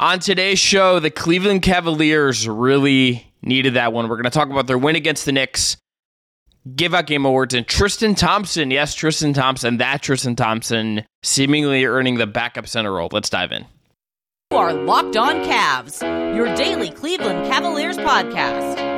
On today's show, the Cleveland Cavaliers really needed that one. We're going to talk about their win against the Knicks, give out game awards, and Tristan Thompson. Yes, Tristan Thompson, that Tristan Thompson, seemingly earning the backup center role. Let's dive in. You are Locked On Cavs, your daily Cleveland Cavaliers podcast.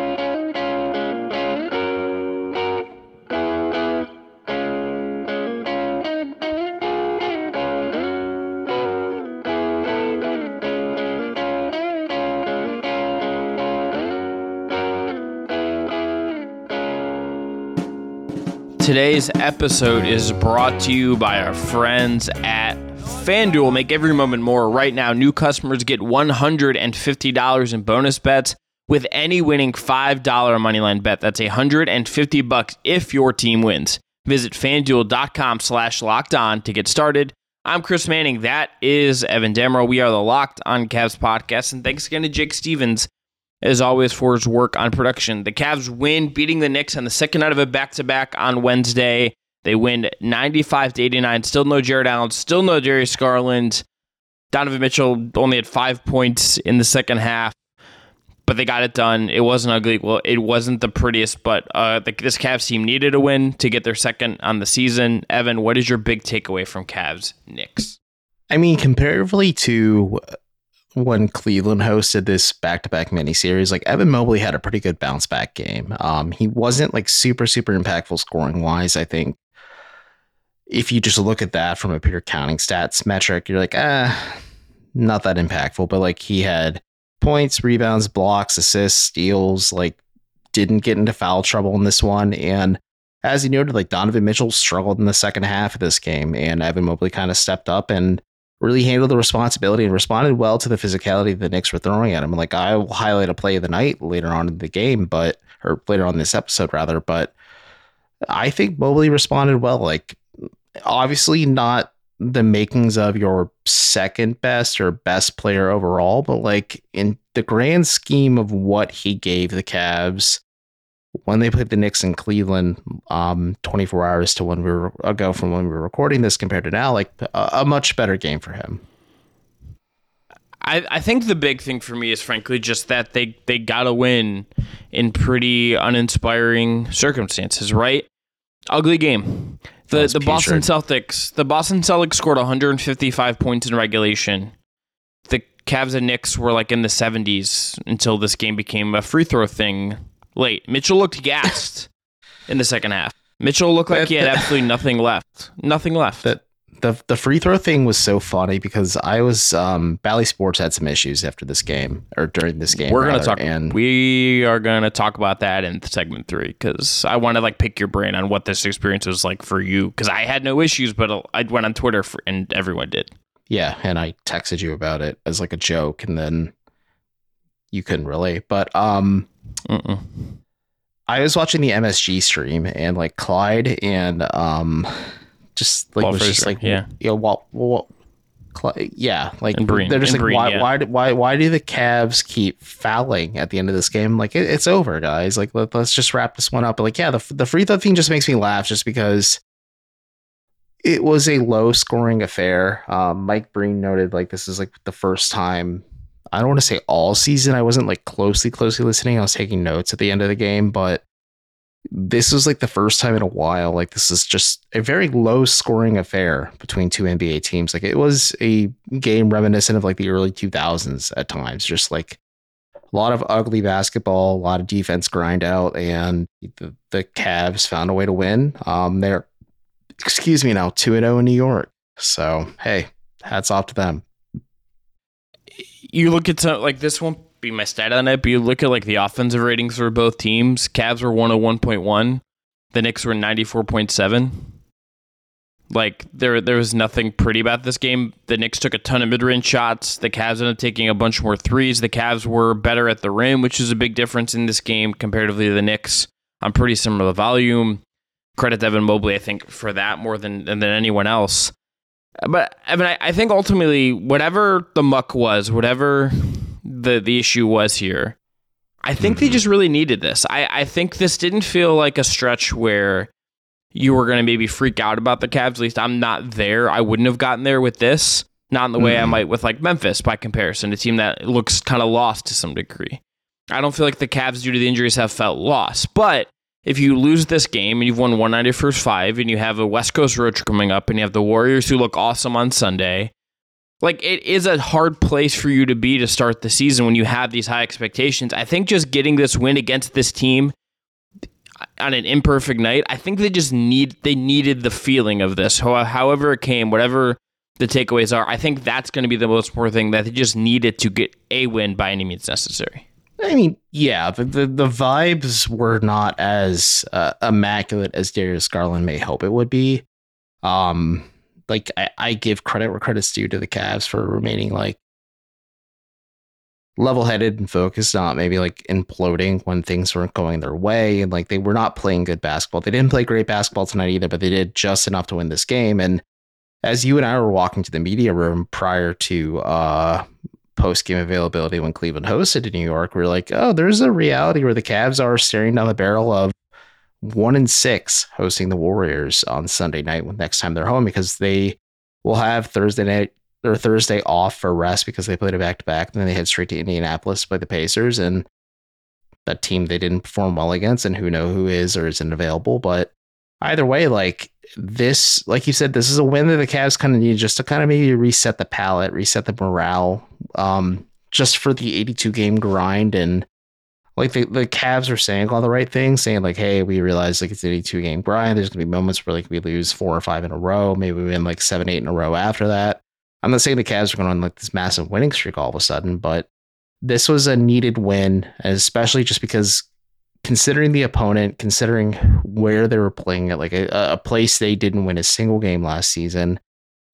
Today's episode is brought to you by our friends at FanDuel. Make every moment more. Right now, new customers get $150 in bonus bets with any winning $5 moneyline bet. That's 150 bucks if your team wins. Visit fanduel.com slash locked on to get started. I'm Chris Manning. That is Evan Dammarell. We are the Locked on Cavs podcast. And thanks again to Jake Stephens as always, for his work on production. The Cavs win, beating the Knicks on the second night of a back to back on Wednesday. They win 95 to 89. Still no Jarrett Allen, still no Darius Garland. Donovan Mitchell only had five points in the second half, but they got it done. It wasn't ugly. Well, it wasn't the prettiest, but uh, the, this Cavs team needed a win to get their second on the season. Evan, what is your big takeaway from Cavs Knicks? I mean, comparatively to when Cleveland hosted this back-to-back mini series, like Evan Mobley had a pretty good bounce back game. Um, he wasn't like super super impactful scoring wise. I think if you just look at that from a pure counting stats metric, you're like, ah, not that impactful. But like he had points, rebounds, blocks, assists, steals. Like didn't get into foul trouble in this one, and as he noted, like Donovan Mitchell struggled in the second half of this game, and Evan Mobley kind of stepped up and really handled the responsibility and responded well to the physicality the Knicks were throwing at him. Like I will highlight a play of the night later on in the game, but or later on this episode rather, but I think Mobley responded well. Like obviously not the makings of your second best or best player overall, but like in the grand scheme of what he gave the Cavs when they played the Knicks in Cleveland, um, 24 hours to when we were ago from when we were recording this compared to now, like a, a much better game for him. I, I think the big thing for me is frankly just that they, they got to win in pretty uninspiring circumstances, right? Ugly game. The the Boston Celtics the Boston Celtics scored 155 points in regulation. The Cavs and Knicks were like in the 70s until this game became a free throw thing late. Mitchell looked gassed in the second half. Mitchell looked like he had absolutely nothing left. Nothing left. The, the the free throw thing was so funny because I was um Bally Sports had some issues after this game or during this game. We're gonna talk and we are gonna talk about that in segment three because I want to like pick your brain on what this experience was like for you because I had no issues, but I went on Twitter for, and everyone did. Yeah, and I texted you about it as like a joke, and then you couldn't relate. But um, Mm-mm. I was watching the MSG stream and like Clyde and um, just like was just like yeah, you know, Walt, Walt Clyde, yeah, like Breen, they're just like Breen, why yeah. why why why do the Cavs keep fouling at the end of this game? Like it, it's over, guys. Like let, us just wrap this one up. But like yeah, the the free throw thing just makes me laugh just because it was a low scoring affair. Um, Mike Breen noted like this is like the first time I don't want to say all season. I wasn't like closely, closely listening. I was taking notes at the end of the game, but this was like the first time in a while. Like this is just a very low scoring affair between two NBA teams. Like it was a game reminiscent of like the early 2000s at times, just like a lot of ugly basketball, a lot of defense grind out, and the, the Cavs found a way to win. Um, they're, excuse me now, 2 0 in New York. So, hey, hats off to them you look at some, like this won't be my stat on it, but you look at like the offensive ratings for both teams. Cavs were 101.1, the Knicks were 94.7. Like there there was nothing pretty about this game. The Knicks took a ton of mid-range shots. The Cavs ended up taking a bunch more threes. The Cavs were better at the rim, which is a big difference in this game comparatively to the Knicks on pretty similar volume. Credit Devin Mobley, I think, for that more than than anyone else. But I mean, I, I think ultimately, whatever the muck was, whatever the the issue was here, I think mm-hmm. they just really needed this. I, I think this didn't feel like a stretch where you were going to maybe freak out about the Cavs. At least I'm not there. I wouldn't have gotten there with this. not in the way mm-hmm. I might with like Memphis by comparison, a team that looks kind of lost to some degree. I don't feel like the Cavs, due to the injuries, have felt lost. But if you lose this game and you've won one night of first five, and you have a West Coast road trip coming up, and you have the Warriors who look awesome on Sunday, like it is a hard place for you to be to start the season when you have these high expectations. I think just getting this win against this team on an imperfect night, I think they just need they needed the feeling of this. However it came, whatever the takeaways are, I think that's going to be the most important thing that they just needed to get a win by any means necessary. I mean, yeah, the the, the vibes were not as uh, immaculate as Darius Garland may hope it would be. Um, like I, I give credit where credit's due to the Cavs for remaining like level headed and focused, not maybe like imploding when things weren't going their way. And like they were not playing good basketball. They didn't play great basketball tonight either, but they did just enough to win this game. And as you and I were walking to the media room prior to uh, post game availability when Cleveland hosted in New York, we are like, oh, there's a reality where the Cavs are staring down the barrel of one and six hosting the Warriors on Sunday night when next time they're home because they will have Thursday night or Thursday off for rest because they played a back to back. Then they head straight to Indianapolis play the Pacers and that team they didn't perform well against, and who know who is or isn't available. But either way, like this, like you said, this is a win that the Cavs kind of need just to kind of maybe reset the palette, reset the morale, um, just for the 82 game grind and like the, the Cavs are saying all the right things, saying like, hey, we realize like it's an 82 game grind. There's gonna be moments where like we lose four or five in a row, maybe we win like seven, eight in a row after that. I'm not saying the Cavs are going on like this massive winning streak all of a sudden, but this was a needed win, especially just because considering the opponent, considering where they were playing at, like a, a place they didn't win a single game last season,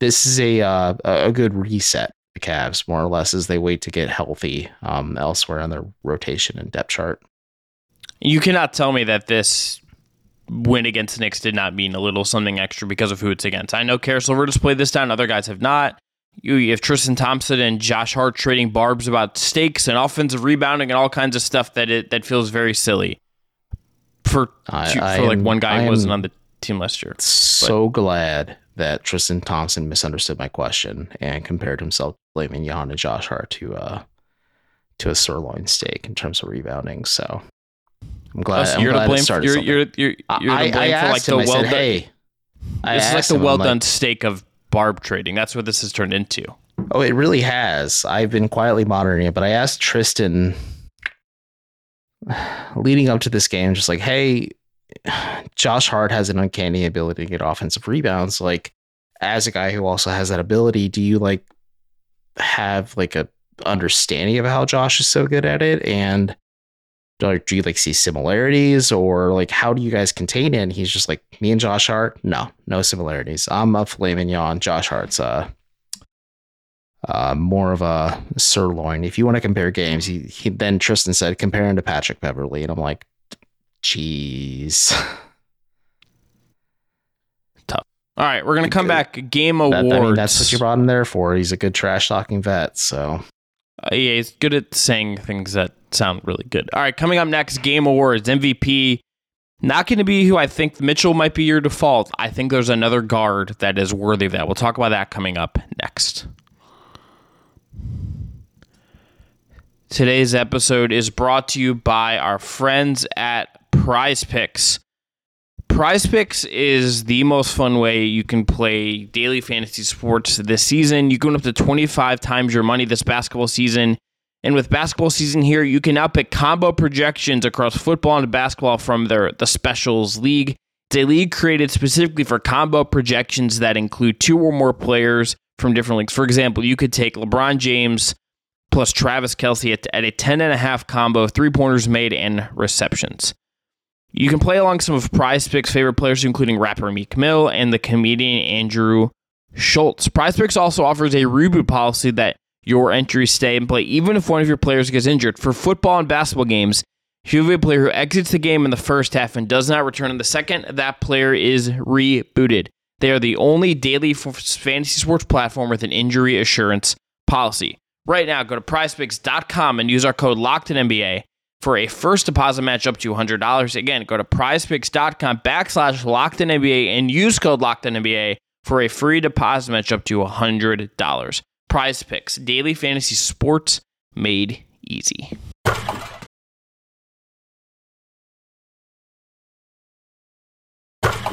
this is a uh, a good reset the Cavs more or less as they wait to get healthy um, elsewhere on their rotation and depth chart. You cannot tell me that this win against the Knicks did not mean a little something extra because of who it's against. I know Caris LeVert played this down; other guys have not. You have Tristan Thompson and Josh Hart trading barbs about stakes and offensive rebounding and all kinds of stuff that it that feels very silly for I, two, I for am, like one guy who wasn't on the team last year. So but. glad that Tristan Thompson misunderstood my question and compared himself blaming Jan and Josh Hart to uh to a sirloin steak in terms of rebounding. So I'm glad. Oh, so you're, glad to blame, you're, you're, you're, you're, you're I, to blame I for like the well said, done. Hey, this is like the well done like, steak of barb trading. That's what this has turned into. Oh, it really has. I've been quietly monitoring it, but I asked Tristan leading up to this game, just like, hey, Josh Hart has an uncanny ability to get offensive rebounds. Like, as a guy who also has that ability, do you like have like a understanding of how Josh is so good at it? And like, do you like see similarities or like how do you guys contain it? And he's just like, me and Josh Hart, no, no similarities. I'm a filet mignon. Josh Hart's uh uh, more of a sirloin. If you want to compare games, he, he then Tristan said compare him to Patrick Beverley, and I'm like, jeez. Tough. All right, we're gonna come good. back. Game awards. That, I mean, that's what you brought him there for. He's a good trash talking vet. So uh, yeah, he's good at saying things that sound really good. All right, coming up next, game awards MVP. Not going to be who I think Mitchell might be your default. I think there's another guard that is worthy of that. We'll talk about that coming up next. Today's episode is brought to you by our friends at PrizePicks. Prize Picks is the most fun way you can play daily fantasy sports this season. You can up to 25 times your money this basketball season. And with basketball season here, you can now pick combo projections across football and basketball from their the Specials League. It's a league created specifically for combo projections that include two or more players from different leagues. For example, you could take LeBron James plus Travis Kelce at, at a 10.5 combo three pointers made and receptions. You can play along some of PrizePicks' favorite players, including rapper Meek Mill and the comedian Andrew Schulz. Prize Picks also offers a reboot policy that your entries stay and play even if one of your players gets injured. For football and basketball games, if you have a player who exits the game in the first half and does not return in the second, that player is rebooted. They are the only daily fantasy sports platform with an injury assurance policy. Right now, go to prizepicks.com and use our code LOCKEDONNBA for a first deposit match up to $100. Again, go to prizepicks.com backslash LOCKEDONNBA and use code LOCKEDONNBA for a free deposit match up to $100. PrizePicks, daily fantasy sports made easy.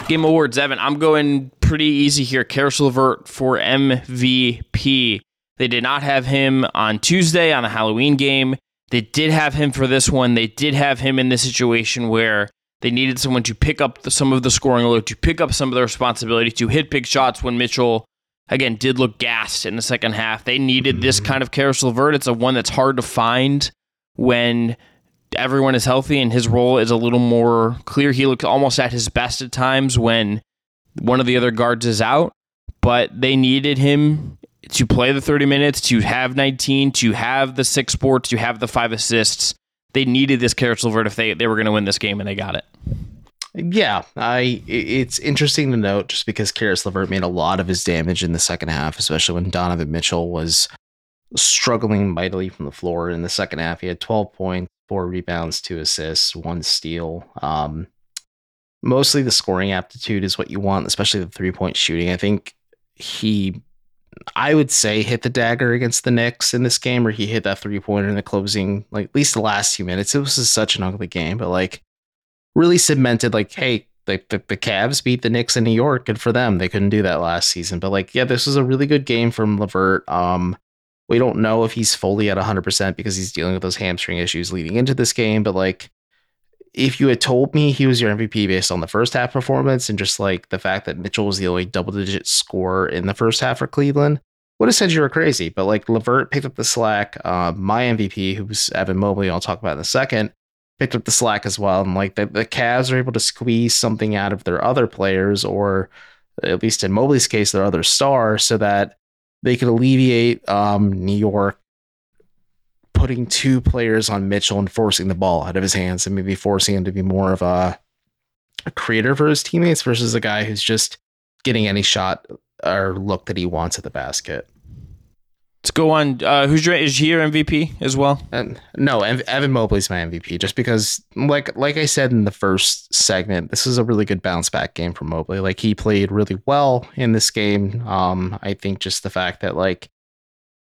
Game Awards, Evan. I'm going pretty easy here. Caris LeVert for MVP. They did not have him on Tuesday on the Halloween game. They did have him for this one. They did have him in this situation where they needed someone to pick up the, some of the scoring load, to pick up some of the responsibility, to hit big shots when Mitchell, again, did look gassed in the second half. They needed this mm-hmm. kind of Caris LeVert. It's a one that's hard to find when everyone is healthy and his role is a little more clear. He looks almost at his best at times when one of the other guards is out, but they needed him to play the 30 minutes, to have 19, to have the six boards, to have the five assists. They needed this Caris LeVert if they, they were going to win this game, and they got it. Yeah, I. It's interesting to note just because Caris LeVert made a lot of his damage in the second half, especially when Donovan Mitchell was struggling mightily from the floor in the second half. He had 12 points, four rebounds, two assists, one steal. Um, mostly the scoring aptitude is what you want, especially the three point shooting. I think he, I would say, hit the dagger against the Knicks in this game, or he hit that three pointer in the closing, like at least the last few minutes. It was such an ugly game, but like really cemented, like, hey, the, the, Cavs beat the Knicks in New York. Good for them. They couldn't do that last season. But like, yeah, this was a really good game from LeVert. Um, we don't know if he's fully at 100% because he's dealing with those hamstring issues leading into this game. But like, if you had told me he was your MVP based on the first half performance and just like the fact that Mitchell was the only double digit scorer in the first half for Cleveland, would have said you were crazy. But like LeVert picked up the slack. Uh, my MVP, who's Evan Mobley, I'll talk about in a second, picked up the slack as well. And like the, the Cavs are able to squeeze something out of their other players, or at least in Mobley's case, their other star, so that they could alleviate um, New York putting two players on Mitchell and forcing the ball out of his hands and maybe forcing him to be more of a, a creator for his teammates versus a guy who's just getting any shot or look that he wants at the basket. Let's go on. Uh, who's your is your MVP as well? And no, Evan Mobley's my MVP just because, like like I said in the first segment, this is a really good bounce back game for Mobley. Like he played really well in this game. Um, I think just the fact that like,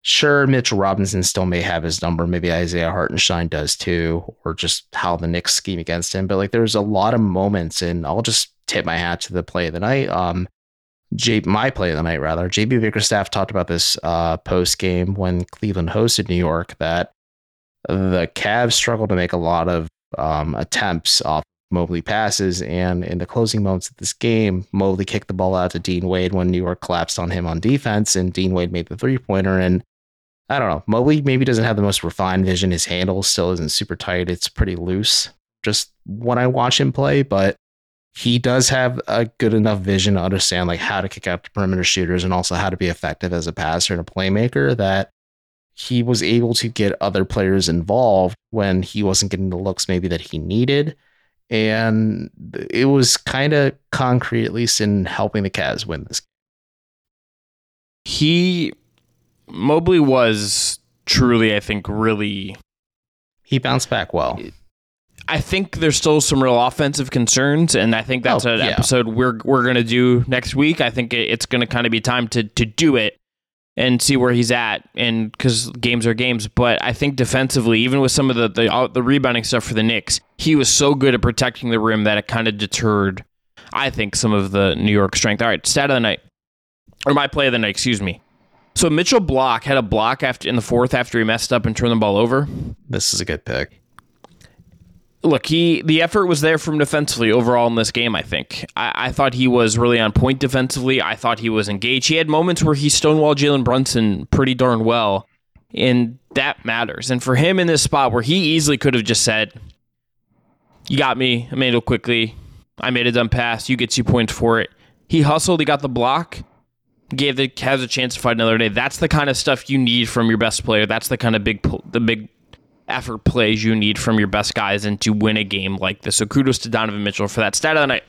sure, Mitchell Robinson still may have his number, maybe Isaiah Hartenstein does too, or just how the Knicks scheme against him. But like, there's a lot of moments, and I'll just tip my hat to the play of the night. Um, J, my play of the night rather. JB Bickerstaff talked about this uh, post game when Cleveland hosted New York that the Cavs struggled to make a lot of um, attempts off Mobley passes, and in the closing moments of this game, Mobley kicked the ball out to Dean Wade when New York collapsed on him on defense, and Dean Wade made the three pointer. And I don't know, Mobley maybe doesn't have the most refined vision. His handle still isn't super tight; it's pretty loose. Just when I watch him play, but he does have a good enough vision to understand like how to kick out the perimeter shooters and also how to be effective as a passer and a playmaker that he was able to get other players involved when he wasn't getting the looks maybe that he needed. And it was kind of concrete at least in helping the Cavs win this he Mobley was truly I think really he bounced back well I think there's still some real offensive concerns, and I think that's oh, an yeah. episode we're we're gonna do next week. I think it's gonna kind of be time to to do it and see where he's at, and because games are games. But I think defensively, even with some of the the, the rebounding stuff for the Knicks, he was so good at protecting the rim that it kind of deterred. I think some of the New York strength. All right, stat of the night, or my play of the night, excuse me. So Mitchell Block had a block after in the fourth after he messed up and turned the ball over. This is a good pick look, he the effort was there from defensively overall in this game. I think I, I, thought he was really on point defensively. I thought he was engaged. He had moments where he stonewalled Jalen Brunson pretty darn well, and that matters. And for him in this spot where he easily could have just said, "You got me. I made it quickly. I made a dumb pass. You get two points for it." He hustled. He got the block. Gave the Cavs a chance to fight another day. That's the kind of stuff you need from your best player. That's the kind of big the big effort plays you need from your best guys and to win a game like this. So kudos to Donovan Mitchell for that stat of the night.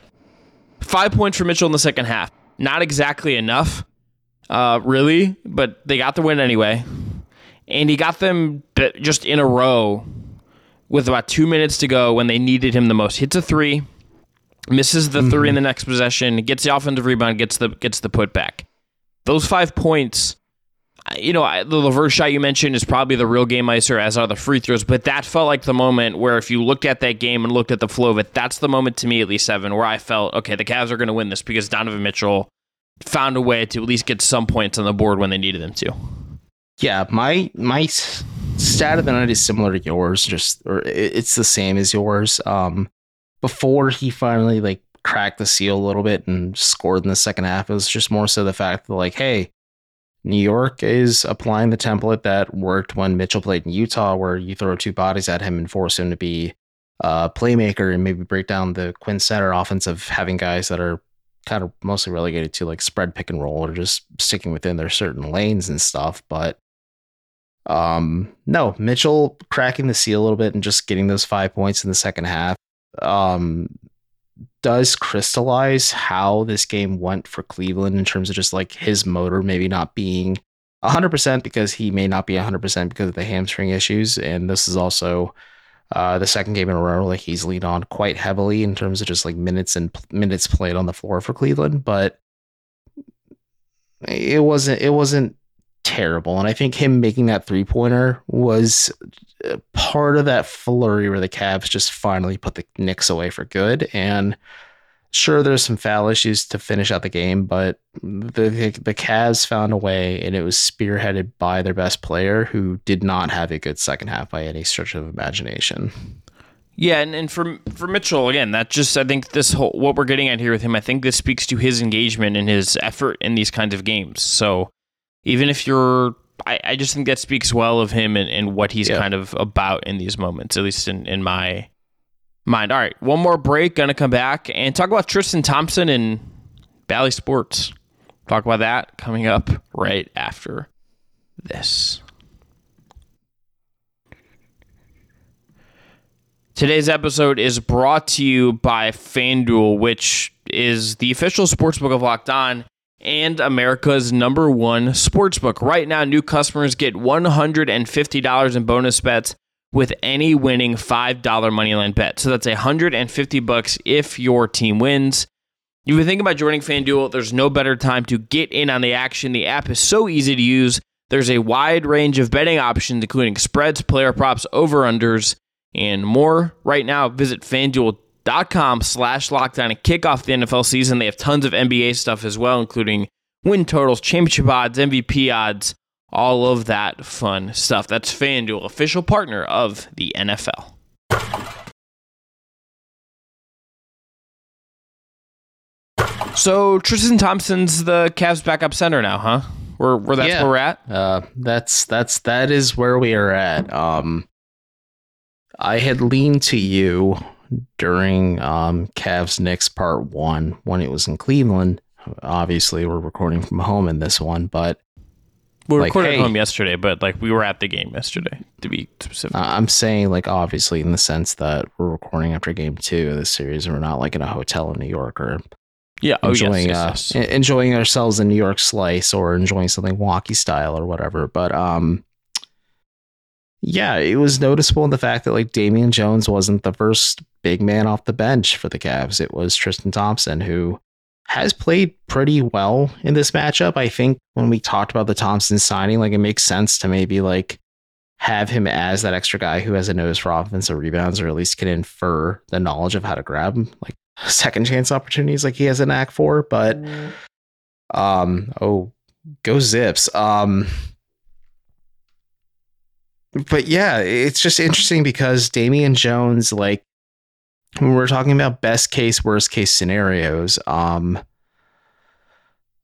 Five points for Mitchell in the second half. Not exactly enough, uh, really, but they got the win anyway. And he got them just in a row with about two minutes to go when they needed him the most. Hits a three, misses the mm-hmm. three in the next possession, gets the offensive rebound, gets the gets the putback. Those five points, you know, the LeVert shot you mentioned is probably the real game icer, as are the free throws. But that felt like the moment where, if you looked at that game and looked at the flow of it, that's the moment to me, at least seven, where I felt okay, the Cavs are going to win this because Donovan Mitchell found a way to at least get some points on the board when they needed them to. Yeah, my my stat of the night is similar to yours, just or it's the same as yours. Um, before he finally like cracked the seal a little bit and scored in the second half, it was just more so the fact that like, hey, New York is applying the template that worked when Mitchell played in Utah, where you throw two bodies at him and force him to be a playmaker and maybe break down the Quin Snyder offense of having guys that are kind of mostly relegated to like spread pick and roll or just sticking within their certain lanes and stuff. But um, no, Mitchell cracking the seal a little bit and just getting those five points in the second half um, does crystallize how this game went for Cleveland in terms of just like his motor maybe not being 100% because he may not be 100% because of the hamstring issues. And this is also uh, the second game in a row, like he's leaned on quite heavily in terms of just like minutes and minutes played on the floor for Cleveland, but it wasn't it wasn't terrible. And I think him making that three pointer was uh, part of that flurry where the Cavs just finally put the Knicks away for good. And sure, there's some foul issues to finish out the game, but the, the, the Cavs found a way, and it was spearheaded by their best player, who did not have a good second half by any stretch of imagination. Yeah, and, and for for Mitchell again, that just I think this whole what we're getting at here with him, I think this speaks to his engagement and his effort in these kinds of games. So even if you're I, I just think that speaks well of him and, and what he's yeah. kind of about in these moments, at least in, in my mind. All right, one more break. Gonna come back and talk about Tristan Thompson and Bally Sports. Talk about that coming up right after this. Today's episode is brought to you by FanDuel, which is the official sportsbook of Locked On and America's number one sportsbook. Right now, new customers get $150 in bonus bets with any winning $5 moneyline bet. So that's 150 bucks if your team wins. You've been thinking about joining FanDuel, there's no better time to get in on the action. The app is so easy to use. There's a wide range of betting options, including spreads, player props, over-unders, and more. Right now, visit FanDuel dot com slash lockdown and kick off the NFL season. They have tons of NBA stuff as well, including win totals, championship odds, MVP odds, all of that fun stuff. That's FanDuel, official partner of the NFL. So Tristan Thompson's the Cavs backup center now, huh? Where where that's yeah. where we're at? Uh, that's that's that is where we are at. Um, I had leaned to you during um, Cavs Knicks Part One when it was in Cleveland. Obviously, we're recording from home in this one, but we like, recorded hey, home yesterday. But like we were at the game yesterday, to be specific. I'm saying like obviously in the sense that we're recording after Game Two of this series, and we're not like in a hotel in New York or yeah, enjoying oh, yes, yes, uh, enjoying ourselves in New York slice or enjoying something walkie style or whatever. But um, yeah, it was noticeable in the fact that like Damian Jones wasn't the first big man off the bench for the Cavs. It was Tristan Thompson who has played pretty well in this matchup. I think when we talked about the Thompson signing, like it makes sense to maybe like have him as that extra guy who has a nose for offensive rebounds or at least can infer the knowledge of how to grab like second chance opportunities like he has a knack for. But um oh go zips. Um but yeah, it's just interesting because Damian Jones, like when we're talking about best case, worst case scenarios, um,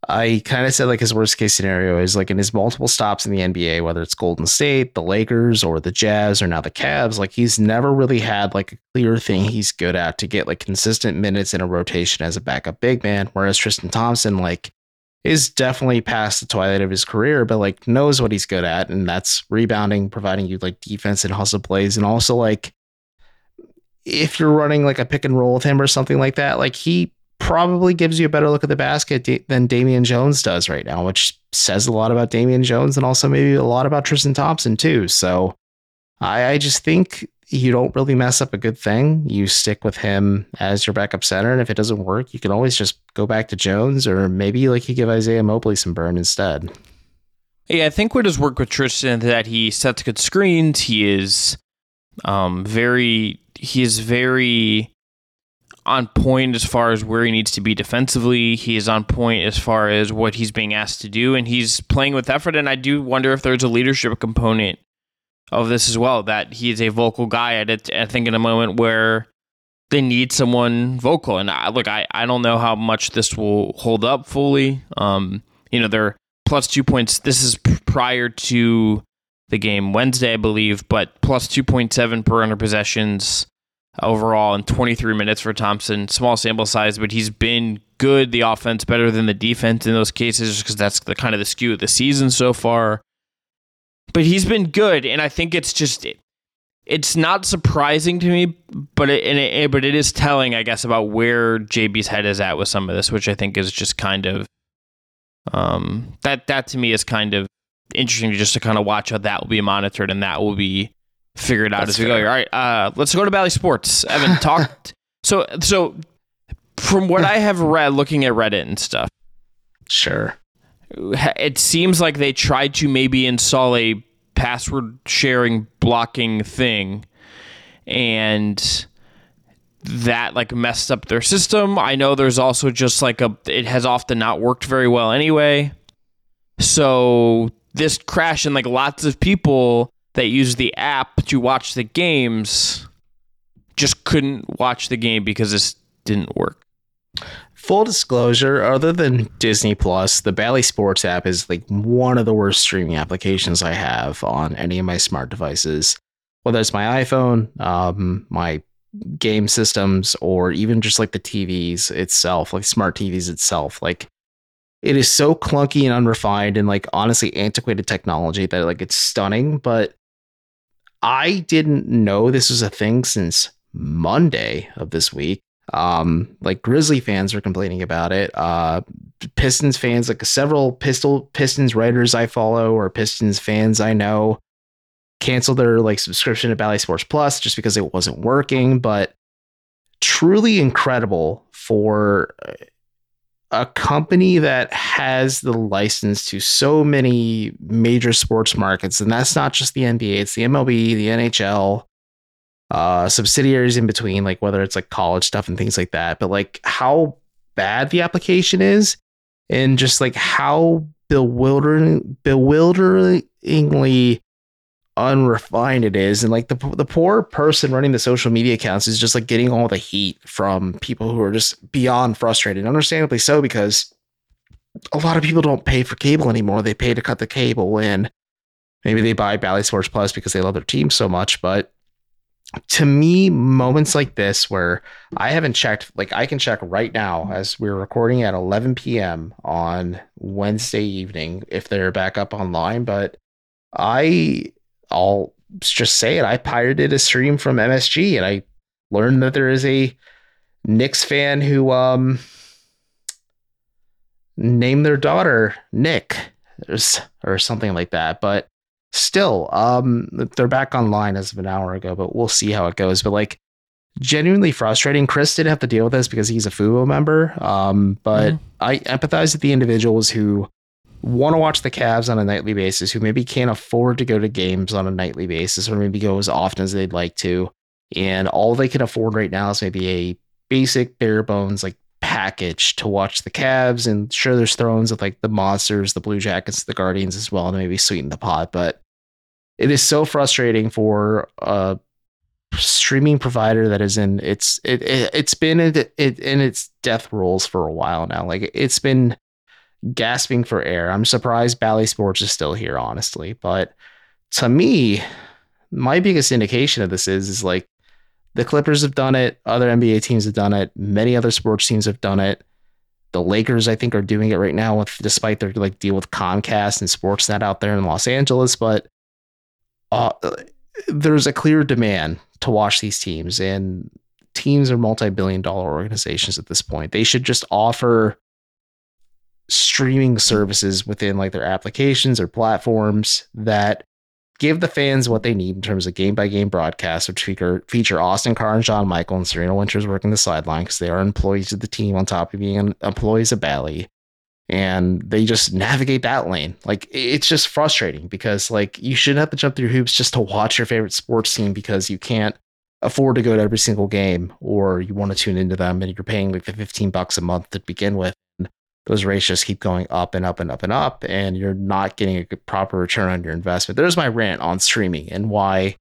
I kind of said like his worst case scenario is like in his multiple stops in the NBA, whether it's Golden State, the Lakers, or the Jazz, or now the Cavs, like he's never really had like a clear thing he's good at to get like consistent minutes in a rotation as a backup big man. Whereas Tristan Thompson, like is definitely past the twilight of his career, but like knows what he's good at, and that's rebounding, providing you like defense and hustle plays, and also like if you're running like a pick and roll with him or something like that, like he probably gives you a better look at the basket than Damian Jones does right now, which says a lot about Damian Jones and also maybe a lot about Tristan Thompson too. So I, I just think you don't really mess up a good thing. You stick with him as your backup center, and if it doesn't work, you can always just go back to Jones, or maybe like you give Isaiah Mobley some burn instead. Yeah, I think what his work with Tristan, is that he sets good screens. He is um, very he is very on point as far as where he needs to be defensively. He is on point as far as what he's being asked to do, and he's playing with effort. And I do wonder if there's a leadership component of this as well. That he is a vocal guy. At it, I think in a moment where they need someone vocal. And I, look, I, I don't know how much this will hold up fully. Um, you know, they're plus two points. This is prior to the game Wednesday, I believe, but plus 2.7 per 100 possessions overall in 23 minutes for Thompson. Small sample size, but he's been good. The offense better than the defense in those cases because that's the kind of the skew of the season so far but he's been good, and I think it's just it's not surprising to me, but it, it, but it is telling, I guess, about where JB's head is at with some of this, which I think is just kind of um that that to me is kind of interesting just to kind of watch how that will be monitored and that will be figured out That's as we fair. go. All right, uh, let's go to Bally Sports. Evan talked. so so from what I have read, looking at Reddit and stuff. Sure it seems like they tried to maybe install a password sharing blocking thing and that like messed up their system. I know there's also just like a it has often not worked very well anyway. So this crash and like lots of people that use the app to watch the games just couldn't watch the game because this didn't work. Full disclosure, other than Disney Plus, the Bally Sports app is like one of the worst streaming applications I have on any of my smart devices. Whether it's my iPhone, um, my game systems, or even just like the TVs itself, like smart TVs itself. Like it is so clunky and unrefined and like honestly antiquated technology that like it's stunning. But I didn't know this was a thing since Monday of this week. Um, like Grizzly fans are complaining about it. Uh, Pistons fans, like several Pistol Pistons writers I follow or Pistons fans I know, canceled their like subscription to Bally Sports Plus just because it wasn't working. But truly incredible for a company that has the license to so many major sports markets, and that's not just the NBA; it's the MLB, the NHL, uh, subsidiaries in between, like whether it's like college stuff and things like that. But like how bad the application is, and just like how bewildering, bewilderingly unrefined it is, and like the the poor person running the social media accounts is just like getting all the heat from people who are just beyond frustrated, understandably so, because a lot of people don't pay for cable anymore. They pay to cut the cable and maybe they buy Bally Sports Plus because they love their team so much, but to me, moments like this where I haven't checked, like I can check right now as we're recording at 11 p.m. on Wednesday evening if they're back up online. But I, I'll just say it. I pirated a stream from MSG and I learned that there is a Knicks fan who um named their daughter Nick or something like that. But still, um, they're back online as of an hour ago, but we'll see how it goes. But like, genuinely frustrating. Chris didn't have to deal with this because he's a FUBO member. Um, but mm-hmm. I empathize with the individuals who want to watch the Cavs on a nightly basis, who maybe can't afford to go to games on a nightly basis, or maybe go as often as they'd like to. And all they can afford right now is maybe a basic bare bones like package to watch the Cavs. And sure, there's thrones of like the Monsters, the Blue Jackets, the Guardians as well, to maybe sweeten the pot. But it is so frustrating for a streaming provider that is in its it, it has been in, it, in its death rolls for a while now. Like it's been gasping for air. I'm surprised Bally Sports is still here, honestly. But to me, my biggest indication of this is is like the Clippers have done it, other NBA teams have done it, many other sports teams have done it. The Lakers, I think, are doing it right now with despite their like deal with Comcast and Sportsnet out there in Los Angeles. But uh, there's a clear demand to watch these teams, and teams are multi-billion dollar organizations at this point. They should just offer streaming services within like their applications or platforms that give the fans what they need in terms of game by game broadcasts, which feature, feature Austin Carr and John Michael and Serena Winters working the sideline because they are employees of the team on top of being employees of Bally. And they just navigate that lane. Like it's just frustrating because like you shouldn't have to jump through hoops just to watch your favorite sports team because you can't afford to go to every single game or you want to tune into them and you're paying like the 15 bucks a month to begin with those rates just keep going up and up and up and up, and you're not getting a proper return on your investment. There's my rant on streaming and why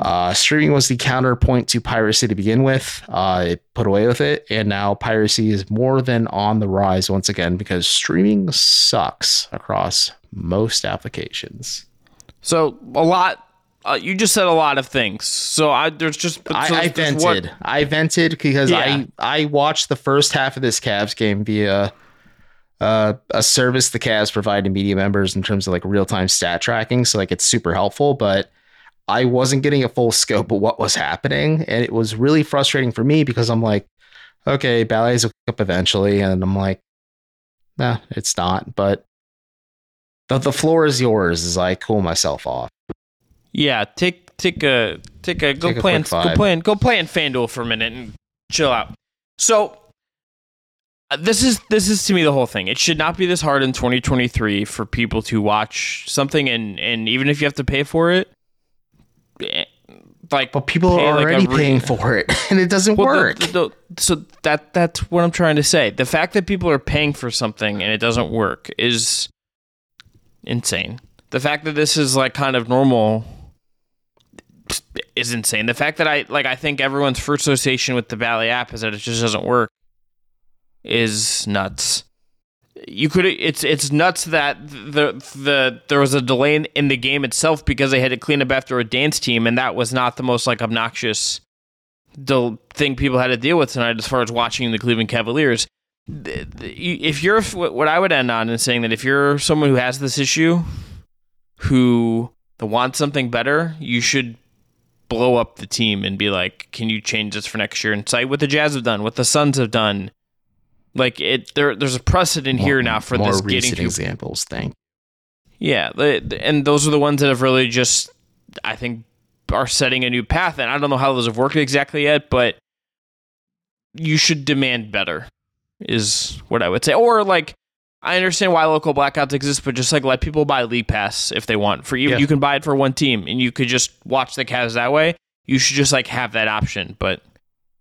uh, streaming was the counterpoint to piracy to begin with. Uh, it put away with it, and now piracy is more than on the rise once again because streaming sucks across most applications. So a lot. Uh, you just said a lot of things. So I there's just so I, I vented. What, I vented because yeah. I I watched the first half of this Cavs game via uh, a service the Cavs provide to media members in terms of like real time stat tracking. So like it's super helpful, but I wasn't getting a full scope of what was happening, and it was really frustrating for me because I'm like, okay, ballet's up eventually, and I'm like, nah, it's not. But the the floor is yours as I cool myself off. Yeah, take take a take a go take play a go play go play in FanDuel for a minute and chill out. So uh, this is this is to me the whole thing. It should not be this hard in 2023 for people to watch something and and even if you have to pay for it, eh, like but people are already like re- paying for it and it doesn't well, work. The, the, the, so that that's what I'm trying to say. The fact that people are paying for something and it doesn't work is insane. The fact that this is like kind of normal is insane. The fact that I like I think everyone's first association with the Bally app is that it just doesn't work is nuts. You could it's it's nuts that the the there was a delay in, in the game itself because they had to clean up after a dance team and that was not the most like obnoxious the thing people had to deal with tonight as far as watching the Cleveland Cavaliers. If you're what I would end on is saying that if you're someone who has this issue, who wants something better, you should blow up the team and be like, "Can you change this for next year?" And cite what the Jazz have done, what the Suns have done, like it, there, there's a precedent more, here now for this getting to examples. Thank. Yeah, and those are the ones that have really just, I think, are setting a new path. And I don't know how those have worked exactly yet, but you should demand better, is what I would say. Or like, I understand why local blackouts exist, but just like let people buy league pass if they want. For you, yeah. you can buy it for one team, and you could just watch the Cavs that way. You should just like have that option, but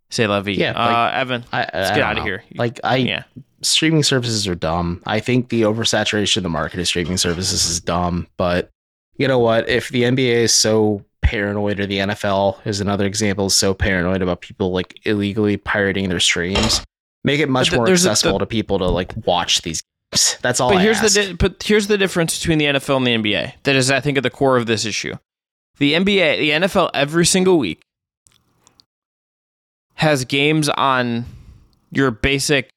Say Levy. Yeah, like, uh, Evan, I, let's get out of here. Like I, yeah. streaming services are dumb. I think the oversaturation of the market of streaming services is dumb. But you know what? If the NBA is so paranoid, or the NFL is another example, is so paranoid about people like illegally pirating their streams, make it much more accessible a, the, to people to like watch these games. That's all. But I here's ask. the di- but here's the difference between the NFL and the NBA. That is, I think, at the core of this issue. The NBA, the NFL, every single week has games on your basic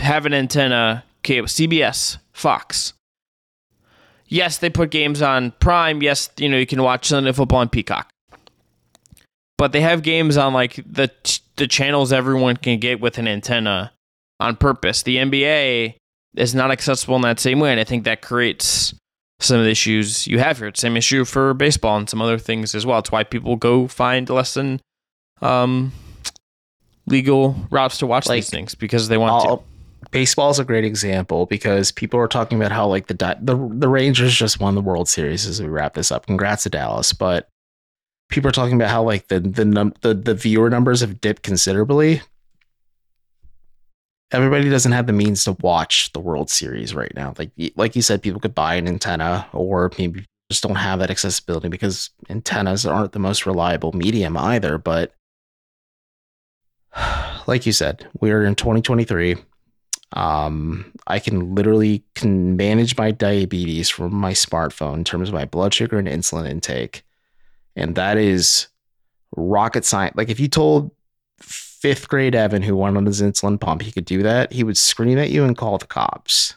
have an antenna cable, CBS, Fox. Yes, they put games on Prime. Yes, you know you can watch Sunday Football on Peacock. But they have games on like the the channels everyone can get with an antenna on purpose. The NBA is not accessible in that same way, and I think that creates some of the issues you have here. It's the same issue for baseball and some other things as well. It's why people go find less than um, legal routes to watch like, these things because they want to. Baseball is a great example because people are talking about how like the the the Rangers just won the World Series as we wrap this up. Congrats to Dallas, but people are talking about how like the the num- the, the viewer numbers have dipped considerably. Everybody doesn't have the means to watch the World Series right now. Like like you said, people could buy an antenna or maybe just don't have that accessibility because antennas aren't the most reliable medium either. But like you said, we're in 2023. Um, I can literally can manage my diabetes from my smartphone in terms of my blood sugar and insulin intake, and that is rocket science. Like if you told fifth grade Evan who went on his insulin pump he could do that, he would scream at you and call the cops.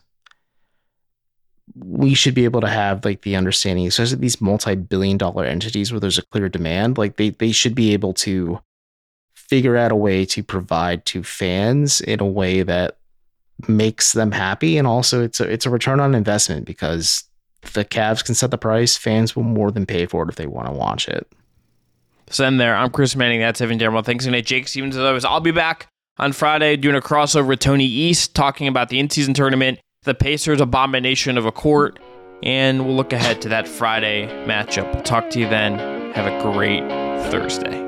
We should be able to have like the understanding, especially these multi-billion dollar entities where there's a clear demand, like they they should be able to figure out a way to provide to fans in a way that makes them happy and also it's a it's a return on investment because the Cavs can set the price, fans will more than pay for it if they want to watch it. Send there. I'm Chris Manning. That's Evan Dammarell. Thanks again to Jake Stephens. As always, I'll be back on Friday doing a crossover with Tony East, talking about the in-season tournament, the Pacers' abomination of a court, and we'll look ahead to that Friday matchup. Talk to you then. Have a great Thursday.